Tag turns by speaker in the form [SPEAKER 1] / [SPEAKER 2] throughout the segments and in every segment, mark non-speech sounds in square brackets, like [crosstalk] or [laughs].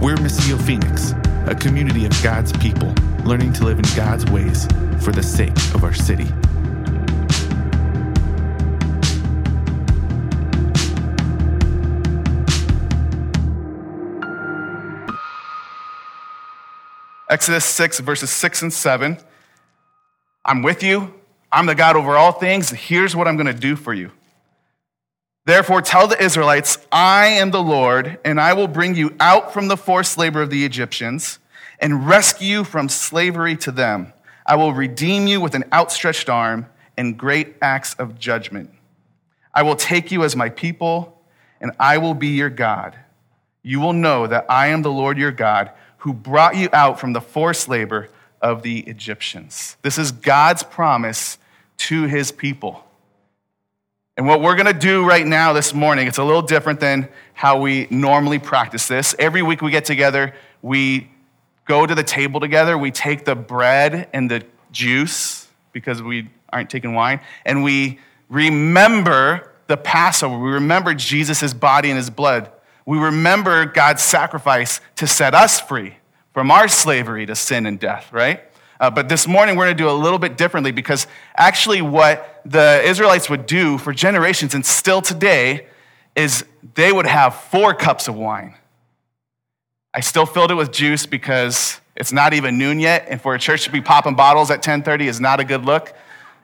[SPEAKER 1] We're Missio Phoenix, a community of God's people learning to live in God's ways for the sake of our city.
[SPEAKER 2] Exodus 6, verses 6 and 7. I'm with you. I'm the God over all things. Here's what I'm going to do for you. Therefore, tell the Israelites, I am the Lord, and I will bring you out from the forced labor of the Egyptians and rescue you from slavery to them. I will redeem you with an outstretched arm and great acts of judgment. I will take you as my people, and I will be your God. You will know that I am the Lord your God who brought you out from the forced labor of the Egyptians. This is God's promise to his people. And what we're going to do right now this morning, it's a little different than how we normally practice this. Every week we get together, we go to the table together, we take the bread and the juice because we aren't taking wine, and we remember the Passover. We remember Jesus' body and his blood we remember God's sacrifice to set us free from our slavery to sin and death, right? Uh, but this morning we're going to do a little bit differently because actually, what the Israelites would do for generations and still today is they would have four cups of wine. I still filled it with juice because it's not even noon yet, and for a church to be popping bottles at 10:30 is not a good look.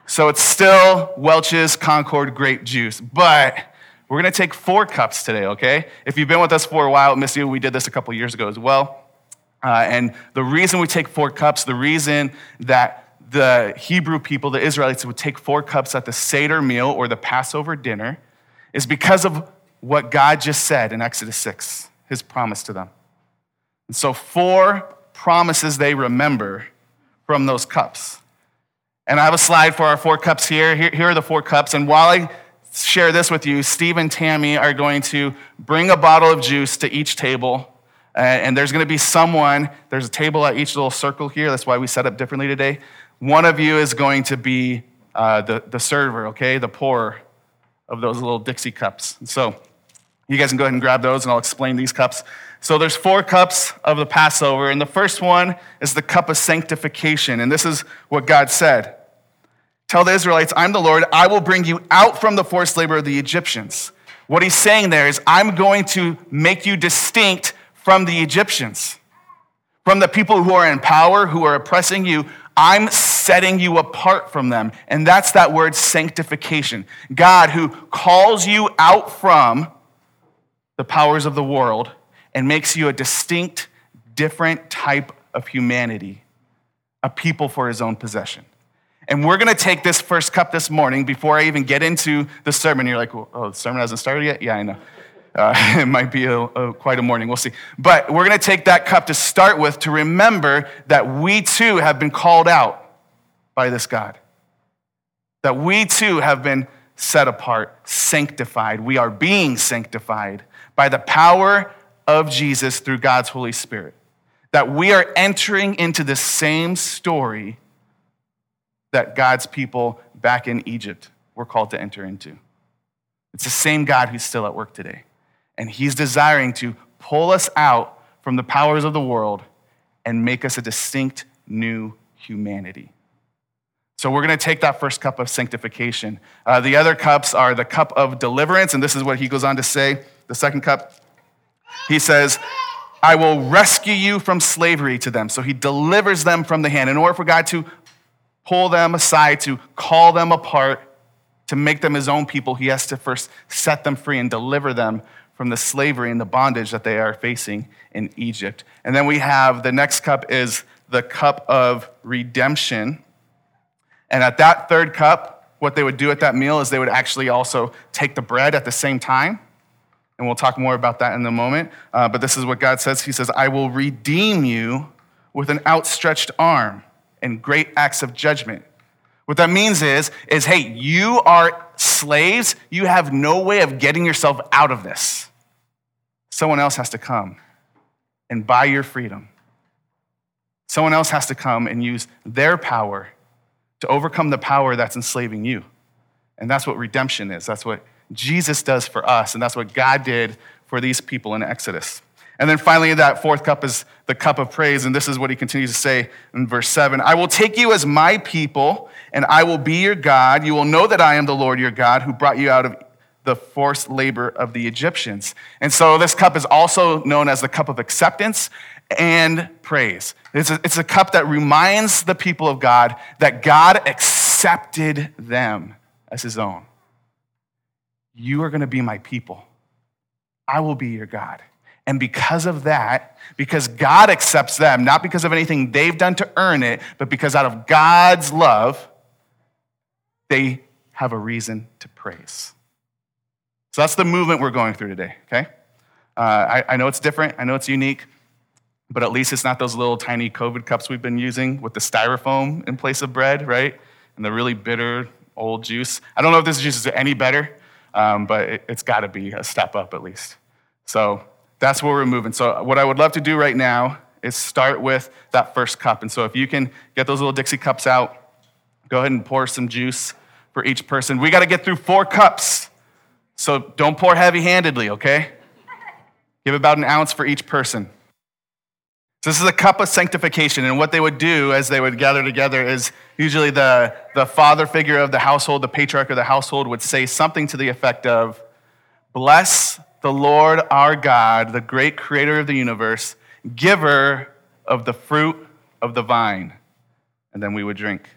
[SPEAKER 2] So it's still Welch's Concord grape juice, but we're going to take four cups today, okay? If you've been with us for a while at you. we did this a couple years ago as well. Uh, and the reason we take four cups, the reason that the Hebrew people, the Israelites, would take four cups at the Seder meal or the Passover dinner is because of what God just said in Exodus 6, his promise to them. And so, four promises they remember from those cups. And I have a slide for our four cups here. Here, here are the four cups. And while I share this with you. Steve and Tammy are going to bring a bottle of juice to each table. Uh, and there's going to be someone, there's a table at each little circle here. That's why we set up differently today. One of you is going to be uh, the, the server, okay? The pourer of those little Dixie cups. So you guys can go ahead and grab those, and I'll explain these cups. So there's four cups of the Passover, and the first one is the cup of sanctification. And this is what God said. Tell the Israelites, I'm the Lord. I will bring you out from the forced labor of the Egyptians. What he's saying there is, I'm going to make you distinct from the Egyptians, from the people who are in power, who are oppressing you. I'm setting you apart from them. And that's that word sanctification. God who calls you out from the powers of the world and makes you a distinct, different type of humanity, a people for his own possession. And we're going to take this first cup this morning before I even get into the sermon. You're like, oh, the sermon hasn't started yet? Yeah, I know. Uh, [laughs] it might be a, a, quite a morning. We'll see. But we're going to take that cup to start with to remember that we too have been called out by this God. That we too have been set apart, sanctified. We are being sanctified by the power of Jesus through God's Holy Spirit. That we are entering into the same story that God's people back in Egypt were called to enter into. It's the same God who's still at work today. And he's desiring to pull us out from the powers of the world and make us a distinct new humanity. So we're going to take that first cup of sanctification. Uh, the other cups are the cup of deliverance, and this is what he goes on to say. The second cup, he says, I will rescue you from slavery to them. So he delivers them from the hand. In order for God to pull them aside, to call them apart, to make them his own people, he has to first set them free and deliver them from the slavery and the bondage that they are facing in Egypt. And then we have the next cup is the cup of redemption. And at that third cup, what they would do at that meal is they would actually also take the bread at the same time. And we'll talk more about that in a moment. Uh, but this is what God says He says, I will redeem you with an outstretched arm and great acts of judgment. What that means is, is hey, you are slaves. You have no way of getting yourself out of this. Someone else has to come and buy your freedom. Someone else has to come and use their power to overcome the power that's enslaving you. And that's what redemption is. That's what Jesus does for us, and that's what God did for these people in Exodus. And then finally, that fourth cup is the cup of praise. And this is what he continues to say in verse 7 I will take you as my people, and I will be your God. You will know that I am the Lord your God who brought you out of the forced labor of the Egyptians. And so this cup is also known as the cup of acceptance and praise. It's a, it's a cup that reminds the people of God that God accepted them as his own. You are going to be my people. I will be your God. And because of that, because God accepts them, not because of anything they've done to earn it, but because out of God's love, they have a reason to praise. So that's the movement we're going through today, okay? Uh, I, I know it's different, I know it's unique, but at least it's not those little tiny COVID cups we've been using with the styrofoam in place of bread, right? And the really bitter old juice. I don't know if this juice is any better, um, but it, it's got to be a step up at least. So that's where we're moving. So, what I would love to do right now is start with that first cup. And so, if you can get those little Dixie cups out, go ahead and pour some juice for each person. We got to get through four cups. So, don't pour heavy handedly, okay? Give about an ounce for each person. So this is a cup of sanctification. And what they would do as they would gather together is usually the, the father figure of the household, the patriarch of the household, would say something to the effect of, Bless the Lord our God, the great creator of the universe, giver of the fruit of the vine. And then we would drink.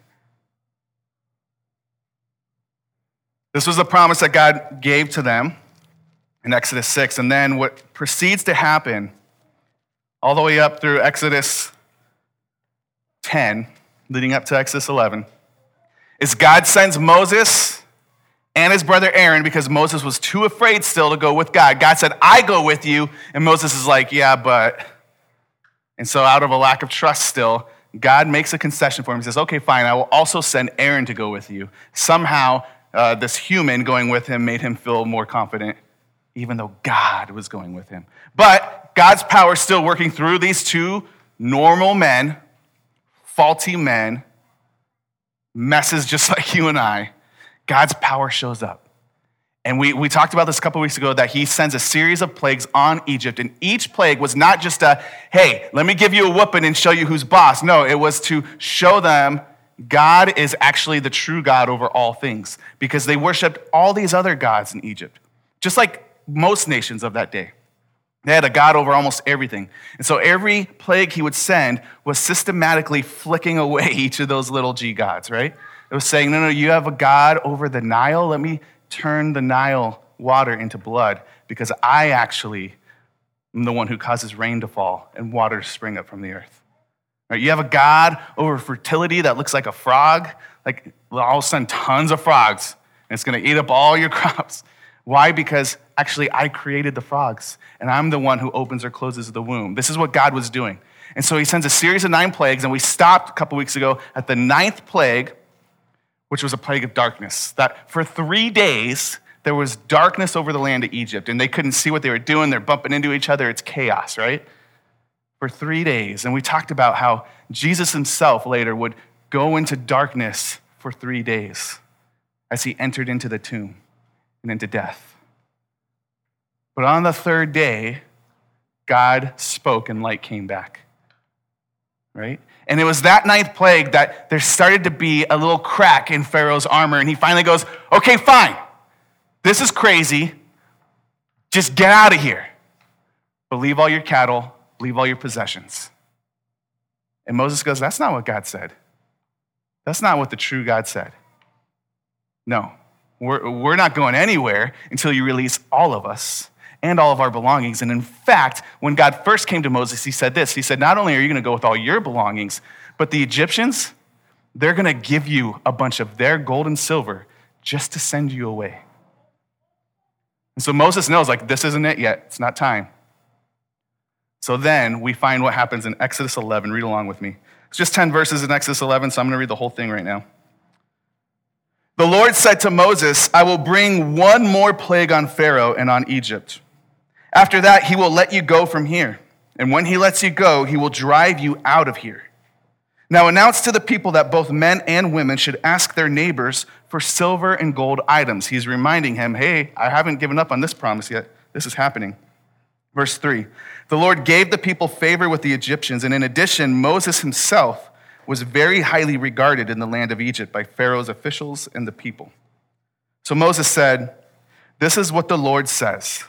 [SPEAKER 2] This was the promise that God gave to them in Exodus 6. And then what proceeds to happen, all the way up through Exodus 10, leading up to Exodus 11, is God sends Moses and his brother Aaron because Moses was too afraid still to go with God. God said, I go with you. And Moses is like, Yeah, but. And so, out of a lack of trust still, God makes a concession for him. He says, Okay, fine, I will also send Aaron to go with you. Somehow, uh, this human going with him made him feel more confident, even though God was going with him. But God's power is still working through these two normal men, faulty men, messes just [laughs] like you and I God's power shows up. And we, we talked about this a couple weeks ago that he sends a series of plagues on Egypt. And each plague was not just a, hey, let me give you a whooping and show you who's boss. No, it was to show them God is actually the true God over all things because they worshiped all these other gods in Egypt, just like most nations of that day. They had a God over almost everything. And so every plague he would send was systematically flicking away [laughs] each of those little g gods, right? It was saying, no, no, you have a God over the Nile. Let me turn the Nile water into blood because I actually am the one who causes rain to fall and water to spring up from the earth. Right? You have a God over fertility that looks like a frog, like all of a sudden tons of frogs, and it's going to eat up all your [laughs] crops. Why? Because actually I created the frogs, and I'm the one who opens or closes the womb. This is what God was doing. And so he sends a series of nine plagues, and we stopped a couple weeks ago at the ninth plague, which was a plague of darkness. That for three days, there was darkness over the land of Egypt, and they couldn't see what they were doing. They're bumping into each other. It's chaos, right? For three days. And we talked about how Jesus himself later would go into darkness for three days as he entered into the tomb and into death. But on the third day, God spoke and light came back, right? And it was that ninth plague that there started to be a little crack in Pharaoh's armor. And he finally goes, Okay, fine. This is crazy. Just get out of here. But leave all your cattle, leave all your possessions. And Moses goes, That's not what God said. That's not what the true God said. No, we're, we're not going anywhere until you release all of us and all of our belongings. And in fact, when God first came to Moses, he said this He said, Not only are you going to go with all your belongings, but the Egyptians, they're going to give you a bunch of their gold and silver just to send you away. And so Moses knows, like, this isn't it yet. It's not time. So then we find what happens in Exodus 11. Read along with me. It's just 10 verses in Exodus 11, so I'm going to read the whole thing right now. The Lord said to Moses, I will bring one more plague on Pharaoh and on Egypt after that, he will let you go from here. And when he lets you go, he will drive you out of here. Now announce to the people that both men and women should ask their neighbors for silver and gold items. He's reminding him, hey, I haven't given up on this promise yet. This is happening. Verse 3 The Lord gave the people favor with the Egyptians, and in addition, Moses himself was very highly regarded in the land of Egypt by Pharaoh's officials and the people. So Moses said, This is what the Lord says.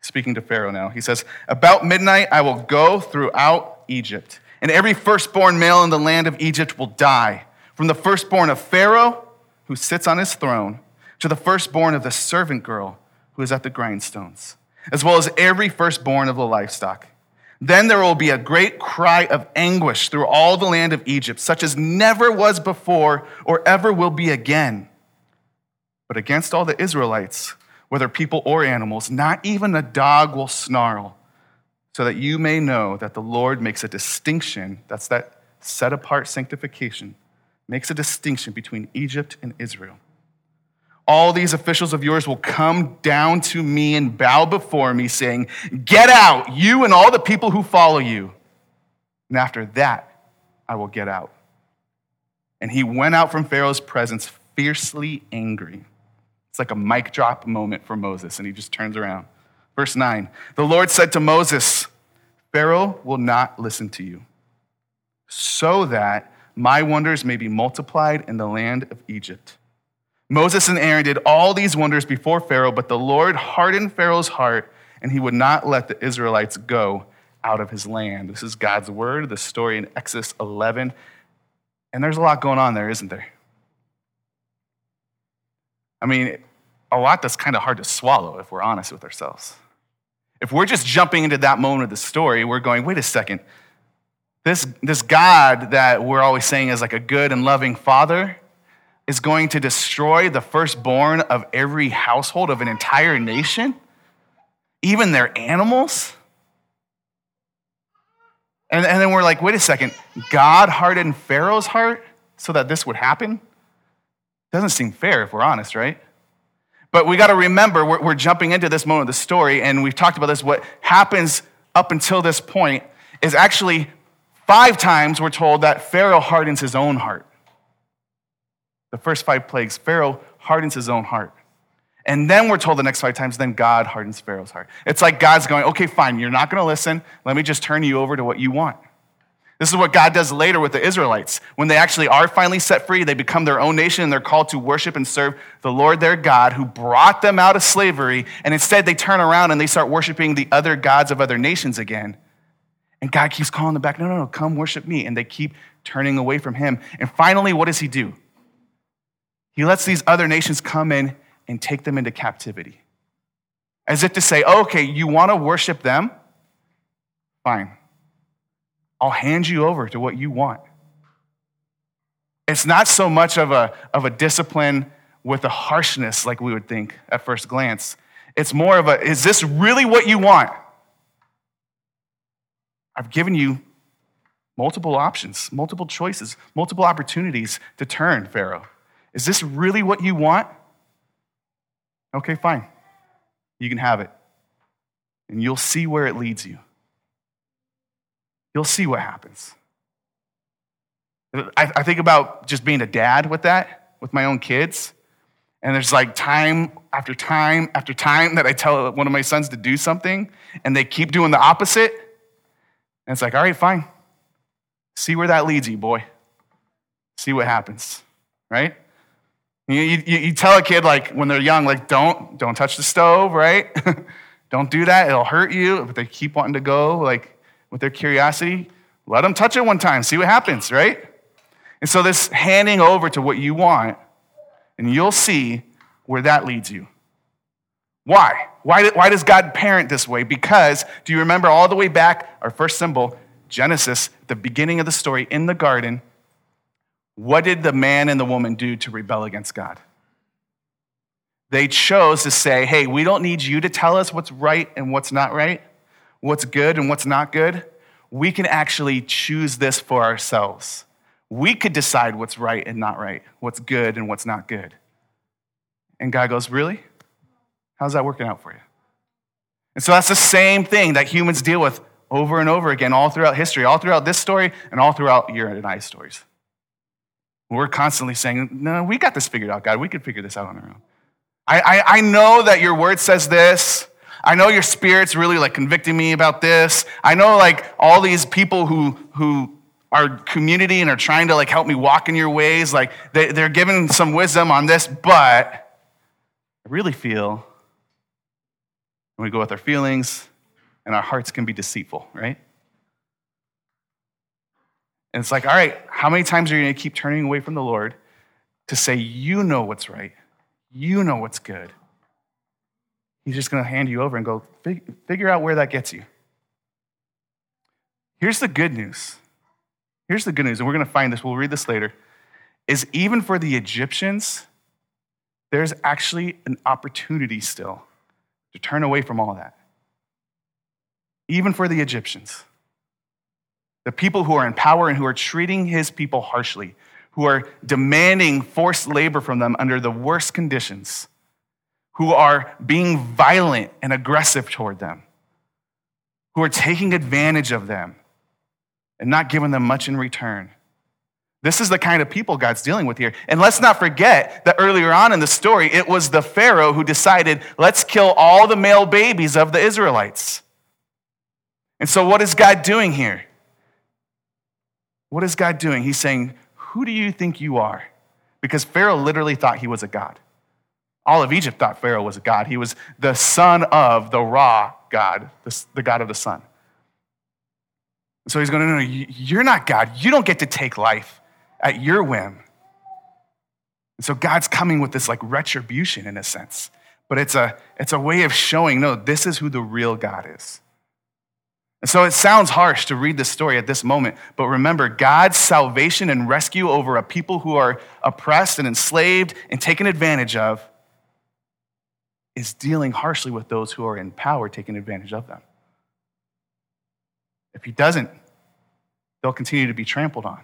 [SPEAKER 2] Speaking to Pharaoh now, he says, About midnight I will go throughout Egypt, and every firstborn male in the land of Egypt will die, from the firstborn of Pharaoh, who sits on his throne, to the firstborn of the servant girl who is at the grindstones as well as every firstborn of the livestock. Then there will be a great cry of anguish through all the land of Egypt, such as never was before or ever will be again. But against all the Israelites, whether people or animals, not even a dog will snarl, so that you may know that the Lord makes a distinction that's that set apart sanctification, makes a distinction between Egypt and Israel all these officials of yours will come down to me and bow before me, saying, Get out, you and all the people who follow you. And after that, I will get out. And he went out from Pharaoh's presence fiercely angry. It's like a mic drop moment for Moses, and he just turns around. Verse 9 The Lord said to Moses, Pharaoh will not listen to you, so that my wonders may be multiplied in the land of Egypt. Moses and Aaron did all these wonders before Pharaoh, but the Lord hardened Pharaoh's heart, and he would not let the Israelites go out of his land. This is God's word, the story in Exodus 11. And there's a lot going on there, isn't there? I mean, a lot that's kind of hard to swallow if we're honest with ourselves. If we're just jumping into that moment of the story, we're going, wait a second. This, this God that we're always saying is like a good and loving father, is going to destroy the firstborn of every household of an entire nation, even their animals. And, and then we're like, wait a second, God hardened Pharaoh's heart so that this would happen? Doesn't seem fair if we're honest, right? But we got to remember, we're, we're, jumping into this moment of the story, and we've talked about this. What happens up until this point is actually five times we're told that Pharaoh hardens his own heart the first five plagues, Pharaoh hardens his own heart. And then we're told the next five times, then God hardens Pharaoh's heart. It's like God's going, okay, fine, you're not going to listen. Let me just turn you over to what you want. This is what God does later with the Israelites. When they actually are finally set free, they become their own nation and they're called to worship and serve the Lord their God who brought them out of slavery. And instead, they turn around and they start worshiping the other gods of other nations again. And God keeps calling them back, no, no, no, come worship me. And they keep turning away from him. And finally, what does he do? He lets these other nations come in and take them into captivity. As if to say, oh, okay, you want to worship them? Fine. I'll hand you over to what you want. It's not so much of a, of a discipline with a harshness like we would think at first glance. It's more of a, is this really what you want? I've given you multiple options, multiple choices, multiple opportunities to turn, Pharaoh. Is this really what you want? Okay, fine. You can have it. And you'll see where it leads you. You'll see what happens. I, think about just being a dad with that, with my own kids. And there's like time after time after time that I tell one of my sons to do something, and they keep doing the opposite. And it's like, all right, fine. See where that leads you, boy. See what happens, right? You, you, you, tell a kid, like, when they're young, like, don't, don't touch the stove, right? [laughs] don't do that, it'll hurt you. But they keep wanting to go, like, with their curiosity, let them touch it one time, see what happens, right? And so, this handing over to what you want, and you'll see where that leads you. Why? Why, why does God parent this way? Because, do you remember all the way back, our first symbol, Genesis, the beginning of the story in the garden? What did the man and the woman do to rebel against God? They chose to say, hey, we don't need you to tell us what's right and what's not right, what's good and what's not good. We can actually choose this for ourselves. We could decide what's right and not right, what's good and what's not good. And God goes, Really? How's that working out for you? And so that's the same thing that humans deal with over and over again, all throughout history, all throughout this story, and all throughout your and I's stories. We're constantly saying, No, we got this figured out, God. We could figure this out on our own. I, I, I know that your word says this. I know your spirit's really like convicting me about this. I know like all these people who, who are community and are trying to like help me walk in your ways. Like they, they're giving some wisdom on this, but I really feel when we go with our feelings and our hearts can be deceitful, right? And it's like, all right, how many times are you going to keep turning away from the Lord to say, you know what's right? You know what's good. He's just going to hand you over and go, figure out where that gets you. Here's the good news. Here's the good news, and we're going to find this, we'll read this later, is even for the Egyptians, there's actually an opportunity still to turn away from all that. Even for the Egyptians. The people who are in power and who are treating his people harshly, who are demanding forced labor from them under the worst conditions, who are being violent and aggressive toward them, who are taking advantage of them and not giving them much in return. This is the kind of people God's dealing with here. And let's not forget that earlier on in the story, it was the Pharaoh who decided, let's kill all the male babies of the Israelites. And so, what is God doing here? What is God doing? He's saying, who do you think you are? Because Pharaoh literally thought he was a god. All of Egypt thought Pharaoh was a god. He was the son of the Ra God, the, God of the sun. So he's going, no, no, you're not God. You don't get to take life at your whim. And so God's coming with this like retribution in a sense. But it's a, it's a way of showing, no, this is who the real God is. And so it sounds harsh to read this story at this moment, but remember, God's salvation and rescue over a people who are oppressed and enslaved and taken advantage of is dealing harshly with those who are in power taking advantage of them. If he doesn't, they'll continue to be trampled on.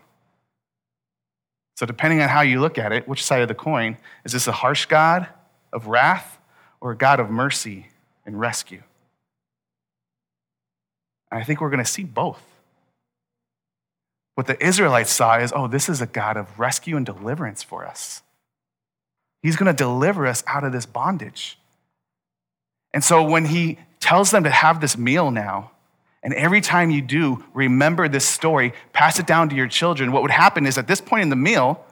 [SPEAKER 2] So, depending on how you look at it, which side of the coin, is this a harsh God of wrath or a God of mercy and rescue? And I think we're going to see both. What the Israelites saw is oh, this is a God of rescue and deliverance for us. He's going to deliver us out of this bondage. And so when he tells them to have this meal now, and every time you do, remember this story, pass it down to your children, what would happen is at this point in the meal,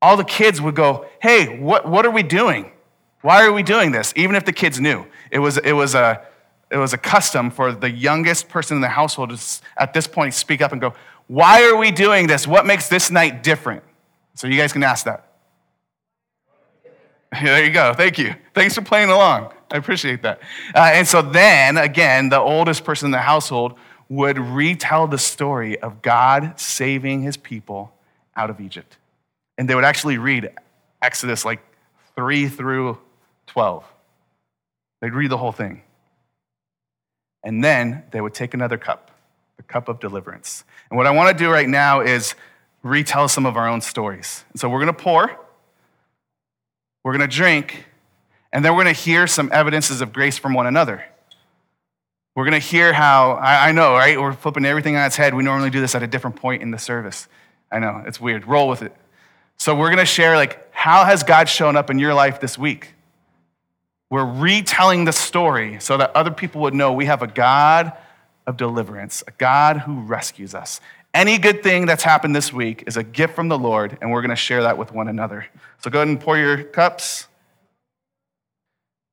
[SPEAKER 2] all the kids would go, Hey, what, what are we doing? Why are we doing this? Even if the kids knew. It was, it was a it was a custom for the youngest person in the household to, at this point, speak up and go, Why are we doing this? What makes this night different? So you guys can ask that. [laughs] There you go. Thank you. Thanks for playing along. I appreciate that. Uh, and so then, again, the oldest person in the household would retell the story of God saving his people out of Egypt. And they would actually read Exodus like 3 through 12. They'd read the whole thing. And then they would take another cup, the cup of deliverance. And what I want to do right now is retell some of our own stories. And so we're going to pour, we're going to drink, and then we're going to hear some evidences of grace from one another. We're going to hear how, I, I, know, right? We're flipping everything on its head. We normally do this at a different point in the service. I know, it's weird. Roll with it. So we're going to share, like, how has God shown up in your life this week? We're retelling the story so that other people would know we have a God of deliverance, a God who rescues us. Any good thing that's happened this week is a gift from the Lord, and we're going to share that with one another. So go ahead and pour your cups.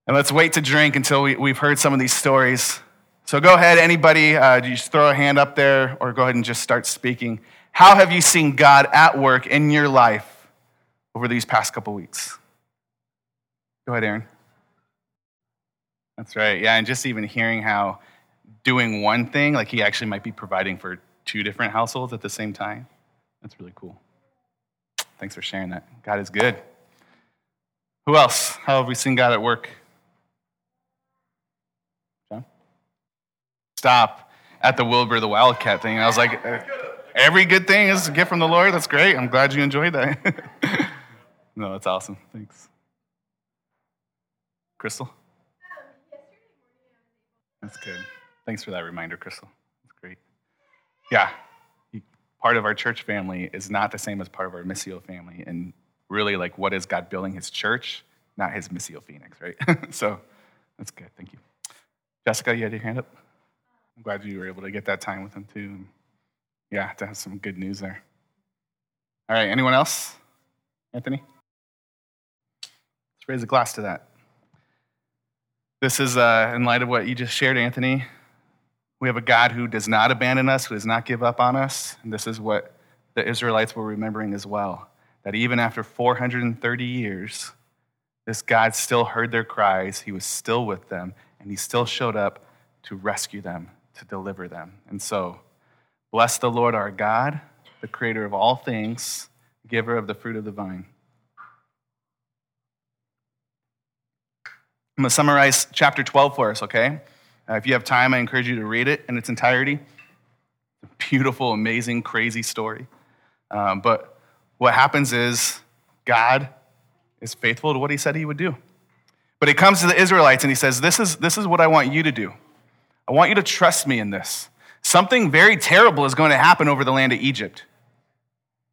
[SPEAKER 2] And let's wait to drink until we, have heard some of these stories. So go ahead, anybody, uh, just throw a hand up there or go ahead and just start speaking. How have you seen God at work in your life over these past couple weeks? Go ahead, Aaron. That's right. Yeah, and just even hearing how doing one thing, like he actually might be providing for two different households at the same time. That's really cool. Thanks for sharing that. God is good. Who else? How have we seen God at work? John? Stop at the Wilbur the Wildcat thing. I was like, every good thing is a gift from the Lord. That's great. I'm glad you enjoyed that. [laughs] no, that's awesome. Thanks. Crystal? That's good. Thanks for that reminder, Crystal. That's great. Yeah, part of our church family is not the same as part of our Missio family. And really, like, what is God building his church, not his Missio Phoenix, right? [laughs] so that's good. Thank you. Jessica, you had your hand up? I'm glad you were able to get that time with him too. Yeah, to have some good news there. All right, anyone else? Anthony? Let's raise a glass to that. This is uh, in light of what you just shared, Anthony. We have a God who does not abandon us, who does not give up on us. And this is what the Israelites were remembering as well that even after 430 years, this God still heard their cries, He was still with them, and He still showed up to rescue them, to deliver them. And so, bless the Lord our God, the creator of all things, giver of the fruit of the vine. I'm going to summarize chapter 12 for us, okay? Uh, if you have time, I encourage you to read it in its entirety. It's a beautiful, amazing, crazy story. Um, but what happens is God is faithful to what he said he would do. But he comes to the Israelites and he says, This is, this is what I want you to do. I want you to trust me in this. Something very terrible is going to happen over the land of Egypt.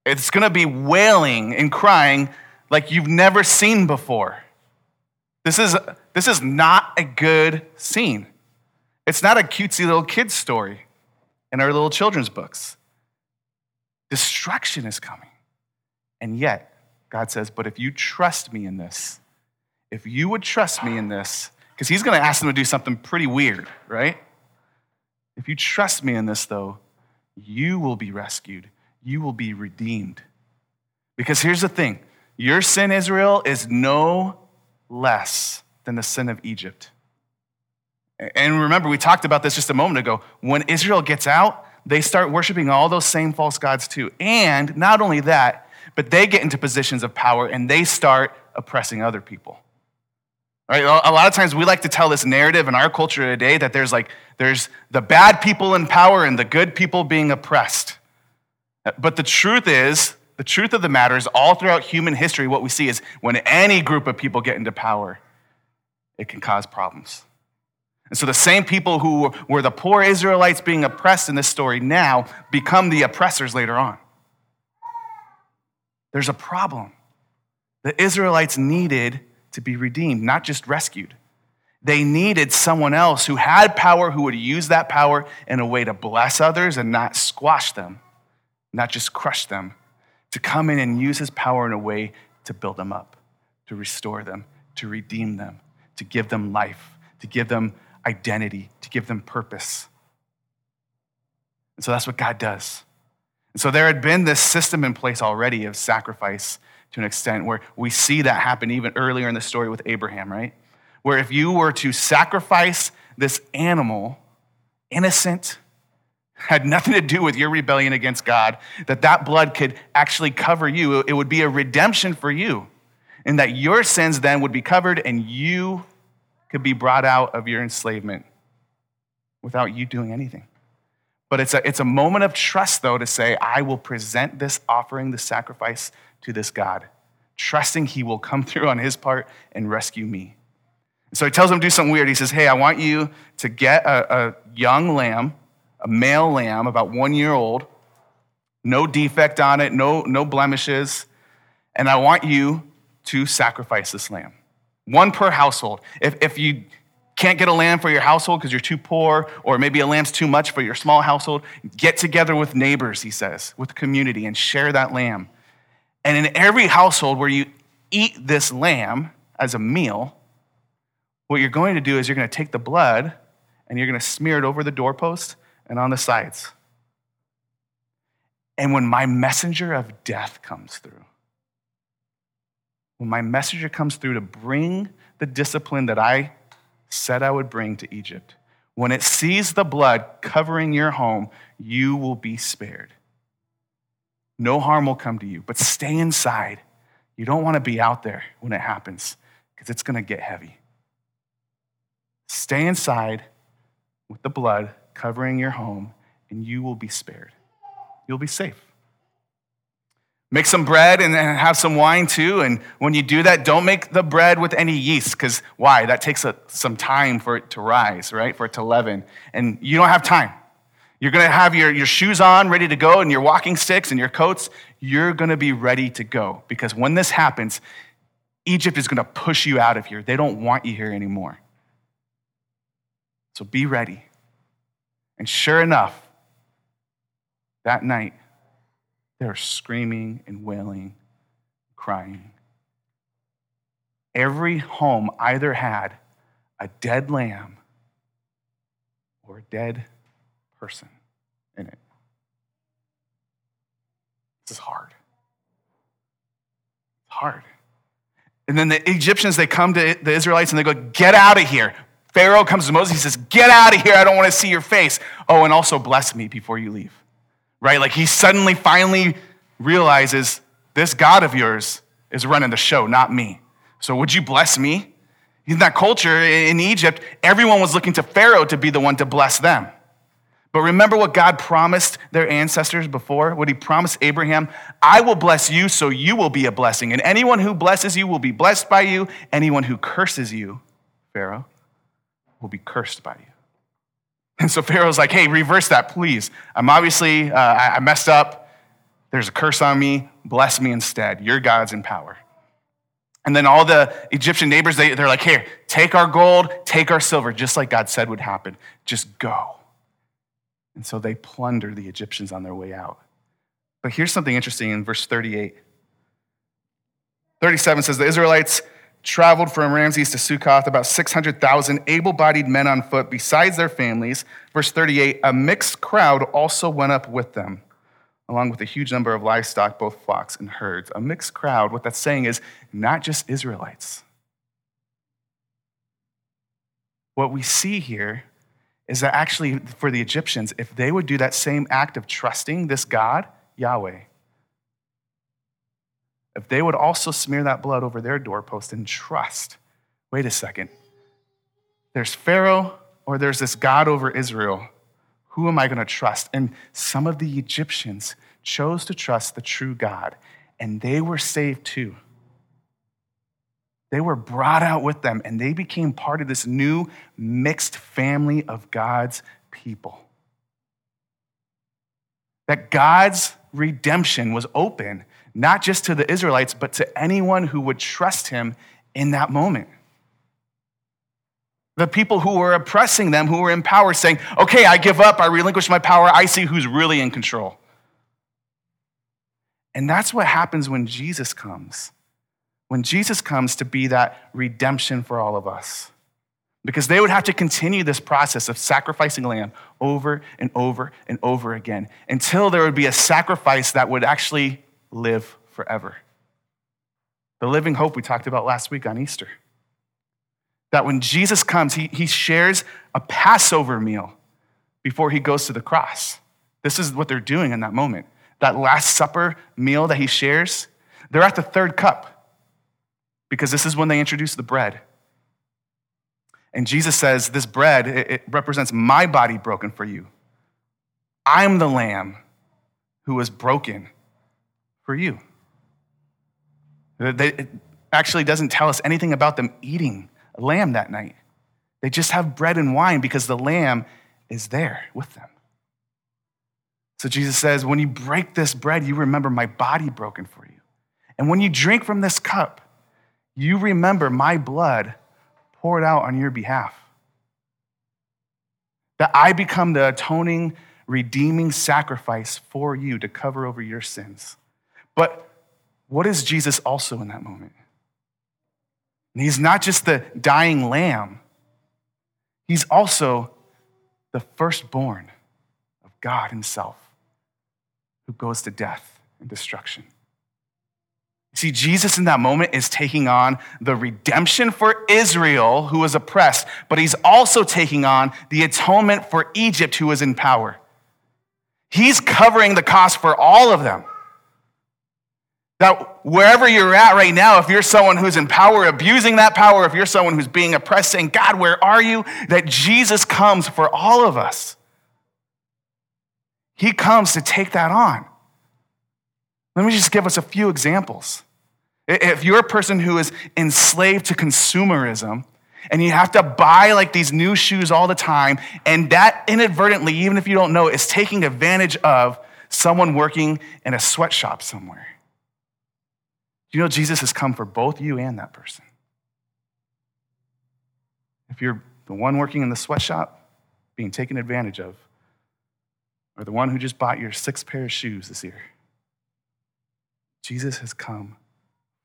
[SPEAKER 2] It's going to be wailing and crying like you've never seen before. This is, this is not a good scene. It's not a cutesy little kid's story in our little children's books. Destruction is coming. And yet, God says, But if you trust me in this, if you would trust me in this, because he's going to ask them to do something pretty weird, right? If you trust me in this, though, you will be rescued, you will be redeemed. Because here's the thing your sin, Israel, is no less than the sin of Egypt. And remember, we talked about this just a moment ago. When Israel gets out, they start worshiping all those same false gods too. And not only that, but they get into positions of power and they start oppressing other people. Right? A lot of times we like to tell this narrative in our culture today that there's like there's the bad people in power and the good people being oppressed. But the truth is, the truth of the matter is all throughout human history what we see is when any group of people get into power, it can cause problems. And so the same people who were the poor Israelites being oppressed in this story now become the oppressors later on. There's a problem. The Israelites needed to be redeemed, not just rescued. They needed someone else who had power, who would use that power in a way to bless others and not squash them, not just crush them, to come in and use his power in a way to build them up, to restore them, to redeem them, to give them life, to give them identity, to give them purpose. And so that's what God does. And so there had been this system in place already of sacrifice to an extent where we see that happen even earlier in the story with Abraham, right? Where if you were to sacrifice this animal, innocent, had nothing to do with your rebellion against God, that that blood could actually cover you. It would be a redemption for you, and that your sins then would be covered and you could be brought out of your enslavement without you doing anything. But it's a, it's a moment of trust, though, to say, I will present this offering, this sacrifice to this God, trusting He will come [laughs] through on His part and rescue me. so He tells him to do something weird. He says, Hey, I want you to get a, a young lamb, a male lamb, about one year old, no defect on it, no, no blemishes, and I want you to sacrifice this lamb. One per household. If, if you can't get a lamb for your household because you're too poor, or maybe a lamb's too much for your small household, get together with neighbors, he says, with community, and share that lamb. And in every household where you eat this lamb as a meal, what you're going to do is you're going to take the blood and you're going to smear it over the doorpost and on the sides. And when my messenger of death comes through, when my messenger comes through to bring the discipline that I said I would bring to Egypt, when it sees the blood covering your home, you will be spared. No harm will come to you, but stay inside. You don't want to be out there when it happens because it's going to get heavy. Stay inside with the blood covering your home, and you will be spared. You'll be safe. Make some bread and have some wine too. And when you do that, don't make the bread with any yeast, because why? That takes a, some time for it to rise, right? For it to leaven. And you don't have time. You're going to have your, your shoes on, ready to go, and your walking sticks and your coats. You're going to be ready to go. Because when this happens, Egypt is going to push you out of here. They don't want you here anymore. So be ready. And sure enough, that night, they were screaming and wailing, crying. Every home either had a dead lamb or a dead person in it. This is hard. It's hard. And then the Egyptians, they come to the Israelites and they go, Get out of here. Pharaoh comes to Moses. He says, Get out of here. I don't want to see your face. Oh, and also bless me before you leave. Right? Like he suddenly finally realizes this God of yours is running the show, not me. So would you bless me? In that culture in Egypt, everyone was looking to Pharaoh to be the one to bless them. But remember what God promised their ancestors before? What he promised Abraham? I will bless you, so you will be a blessing. And anyone who blesses you will be blessed by you. Anyone who curses you, Pharaoh, will be cursed by you. And so Pharaoh's like, hey, reverse that, please. I'm obviously, uh, I messed up. There's a curse on me. Bless me instead. Your God's in power. And then all the Egyptian neighbors, they, they're like, here, take our gold, take our silver, just like God said would happen. Just go. And so they plunder the Egyptians on their way out. But here's something interesting in verse 38. 37 says the Israelites traveled from Ramses to Succoth, about 600,000 able bodied men on foot, besides their families. Verse 38 a mixed crowd also went up with them, along with a huge number of livestock, both flocks and herds. A mixed crowd, what that's saying is not just Israelites. What we see here is that actually for the Egyptians, if they would do that same act of trusting this God, Yahweh, if they would also smear that blood over their doorpost and trust, wait a second, there's Pharaoh or there's this God over Israel. Who am I going to trust? And some of the Egyptians chose to trust the true God, and they were saved too. They were brought out with them and they became part of this new mixed family of God's people. That God's redemption was open, not just to the Israelites, but to anyone who would trust him in that moment. The people who were oppressing them, who were in power, saying, Okay, I give up, I relinquish my power, I see who's really in control. And that's what happens when Jesus comes when Jesus comes to be that redemption for all of us. Because they would have to continue this process of sacrificing lamb over and over and over again until there would be a sacrifice that would actually live forever. The living hope we talked about last week on Easter. That when Jesus comes, he, he shares a Passover meal before he goes to the cross. This is what they're doing in that moment. That Last Supper meal that he shares, they're at the third cup because this is when they introduce the bread. And Jesus says, This bread, it, represents my body broken for you. I'm the lamb who was broken for you. It actually doesn't tell us anything about them eating a lamb that night. They just have bread and wine because the lamb is there with them. So Jesus says, When you break this bread, you remember my body broken for you. And when you drink from this cup, you remember my blood poured out on your behalf. That I become the atoning, redeeming sacrifice for you to cover over your sins. But what is Jesus also in that moment? And he's not just the dying lamb, he's also the firstborn of God Himself who goes to death and destruction. See, Jesus in that moment is taking on the redemption for Israel who was oppressed, but he's also taking on the atonement for Egypt who was in power. He's covering the cost for all of them. That wherever you're at right now, if you're someone who's in power, abusing that power, if you're someone who's being oppressed, saying, God, where are you? That Jesus comes for all of us. He comes to take that on. Let me just give us a few examples. If you're a person who is enslaved to consumerism, and you have to buy like these new shoes all the time, and that inadvertently, even if you don't know, is taking advantage of someone working in a sweatshop somewhere. You know, Jesus has come for both you and that person. If you're the one working in the sweatshop, being taken advantage of, or the one who just bought your six pair of shoes this year. Jesus has come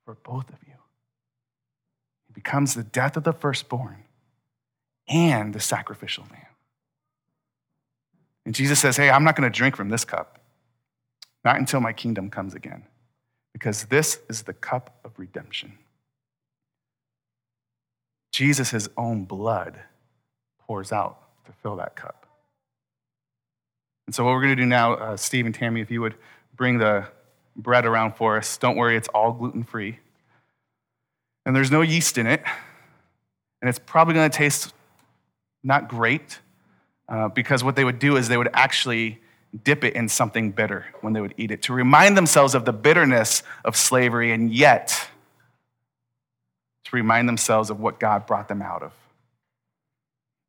[SPEAKER 2] for both of you. He becomes the death of the firstborn and the sacrificial lamb. And Jesus says, Hey, I'm not going to drink from this cup, not until my kingdom comes again, because this is the cup of redemption. Jesus' own blood pours out to fill that cup. And so, what we're going to do now, uh, Steve and Tammy, if you would bring the bread around for us. Don't worry, it's all gluten free. And there's no yeast in it. And it's probably going to taste not great uh, because what they would do is they would actually dip it in something bitter when they would eat it to remind themselves of the bitterness of slavery and yet to remind themselves of what God brought them out of.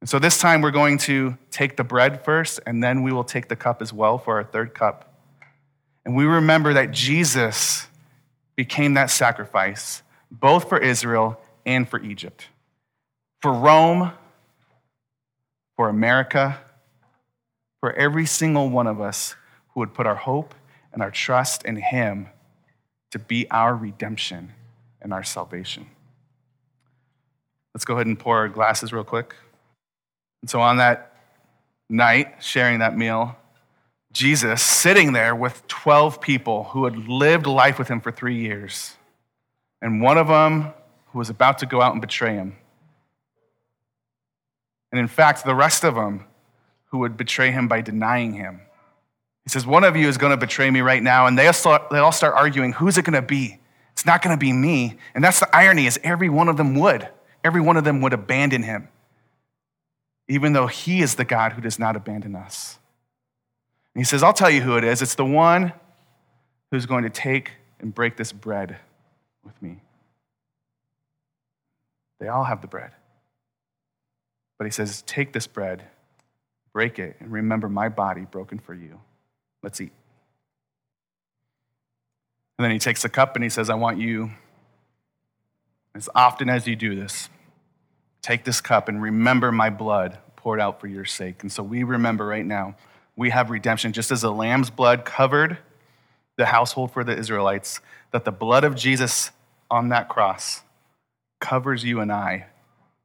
[SPEAKER 2] And so this time we're going to take the bread first, and then we will take the cup as well for our third cup. And we remember that Jesus became that sacrifice, both for Israel and for Egypt, for Rome, for America, for every single one of us who would put our hope and our trust in Him to be our redemption and our salvation. Let's go ahead and pour our glasses real quick. And so on that night, sharing that meal, Jesus sitting there with 12 people who had lived life with him for three years, and one of them who was about to go out and betray him. And in fact, the rest of them who would betray him by denying him. He says, One of you is going to betray me right now. And they all start, they all start arguing, Who's it going to be? It's not going to be me. And that's the irony is every one of them would. Every one of them would abandon him, even though he is the God who does not abandon us. And he says, I'll tell you who it is. It's the one who's going to take and break this bread with me. They all have the bread. But he says, Take this bread, break it, and remember my body broken for you. Let's eat. And then he takes the cup and he says, I want you, as often as you do this, take this cup and remember my blood poured out for your sake. And so we remember right now we have redemption. Just as the lamb's blood covered the household for the Israelites, that the blood of Jesus on that cross covers you and I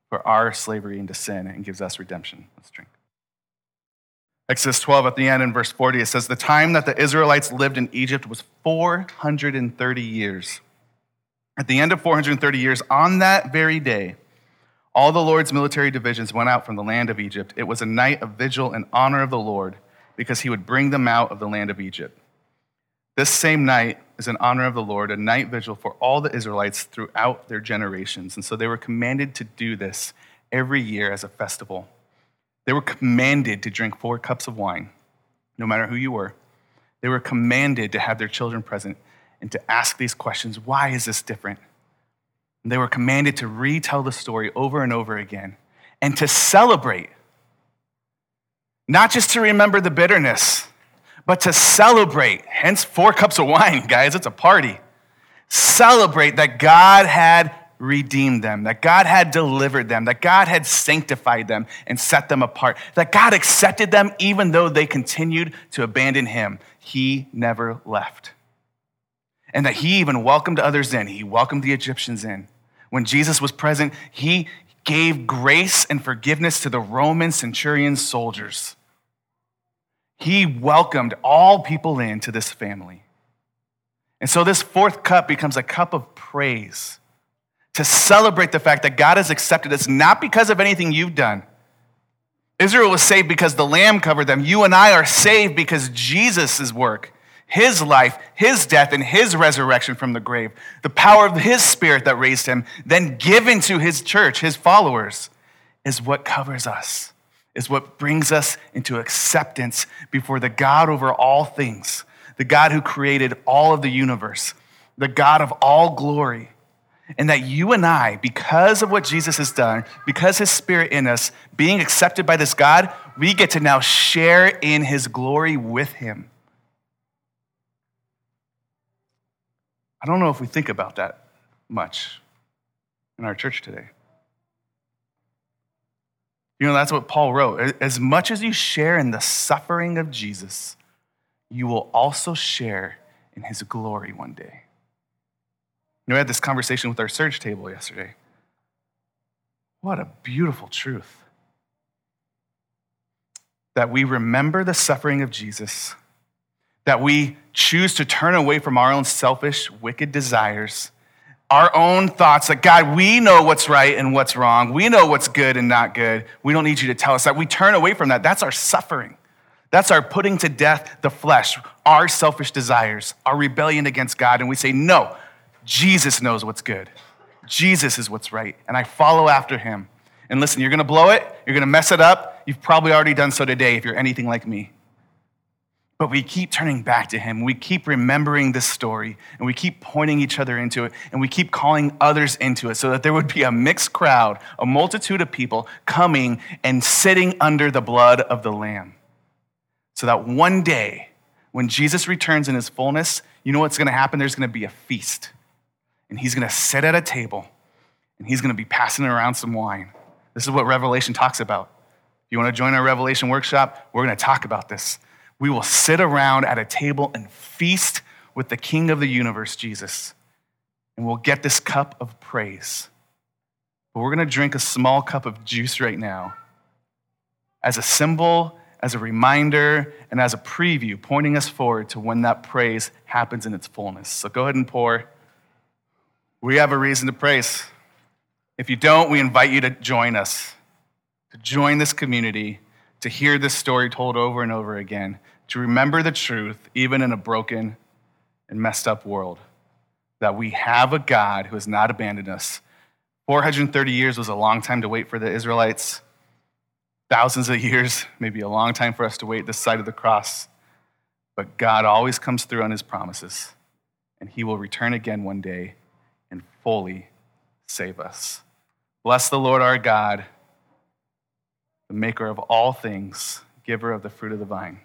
[SPEAKER 2] for our slavery into sin and gives us redemption. Let's drink. Exodus 12 at the end in verse 40, it says, The time that the Israelites lived in Egypt was 430 years. At the end of 430 years, on that very day, all the Lord's military divisions went out from the land of Egypt. It was a night of vigil in honor of the Lord because he would bring them out of the land of Egypt. This same night is in honor of the Lord, a night vigil for all the Israelites throughout their generations. And so they were commanded to do this every year as a festival. They were commanded to drink four cups of wine, no matter who you were. They were commanded to have their children present and to ask these questions why is this different? And they were commanded to retell the story over and over again and to celebrate not just to remember the bitterness, but to celebrate. Hence, four cups of wine, [laughs] guys. It's a party. Celebrate that God had redeemed them, that God had delivered them, that God had sanctified them and set them apart, that God accepted them even though they continued to abandon Him. He never left. And that He even welcomed others in. He welcomed the Egyptians in. When Jesus was present, He gave grace and forgiveness to the Roman centurion soldiers. He welcomed all people into this family. And so this fourth cup becomes a cup of praise to celebrate the fact that God has accepted us not because of anything you've done. Israel was saved because the Lamb covered them. You and I are saved because Jesus' work, His life, His death, and His resurrection from the grave, the power of His Spirit that raised Him, then given to His church, His followers, is what covers us is what brings us into acceptance before the God over all things, the God who created all of the universe, the God of all glory. And that you and I, because of what Jesus has done, because his spirit in us, being accepted by this God, we get to now share in his glory with him. I don't know if we think about that much in our church today. You know, that's what Paul wrote. As much as you share in the suffering of Jesus, you will also share in his glory one day. You know, we had this conversation with our Seder table yesterday. What a beautiful truth. That we remember the suffering of Jesus, that we choose to turn away from our own selfish, wicked desires our own thoughts that God, we know what's right and what's wrong. We know what's good and not good. We don't need you to tell us that. We turn away from that. That's our suffering. That's our putting to death the flesh, our selfish desires, our rebellion against God. And we say, no, Jesus knows what's good. Jesus is what's right. And I follow after him. And listen, you're going to blow it. You're going to mess it up. You've probably already done so today if you're anything like me. But we keep turning back to him. We keep remembering this story and we keep pointing each other into it and we keep calling others into it so that there would be a mixed crowd, a multitude of people coming and sitting under the blood of the Lamb. So that one day, when Jesus returns in his fullness, you know what's going to happen? There's going to be a feast. And he's going to sit at a table and he's going to be passing around some wine. This is what Revelation talks about. If you want to join our Revelation workshop, we're going to talk about this we will sit around at a table and feast with the King of the universe, Jesus. And we'll get this cup of praise. But we're going to drink a small cup of juice right now as a symbol, as a reminder, and as a preview, pointing us forward to when that praise happens in its fullness. So go ahead and pour. We have a reason to praise. If you don't, we invite you to join us, to join this community to hear this story told over and over again, to remember the truth, even in a broken and messed up world, that we have a God who has not abandoned us. 430 years was a long time to wait for the Israelites. Thousands of years, [laughs] maybe a long time for us to wait this side of the cross. But God always comes through on his promises, and he will return again one day fully save us. Bless the Lord our God the maker of all things, giver of the fruit of the vine.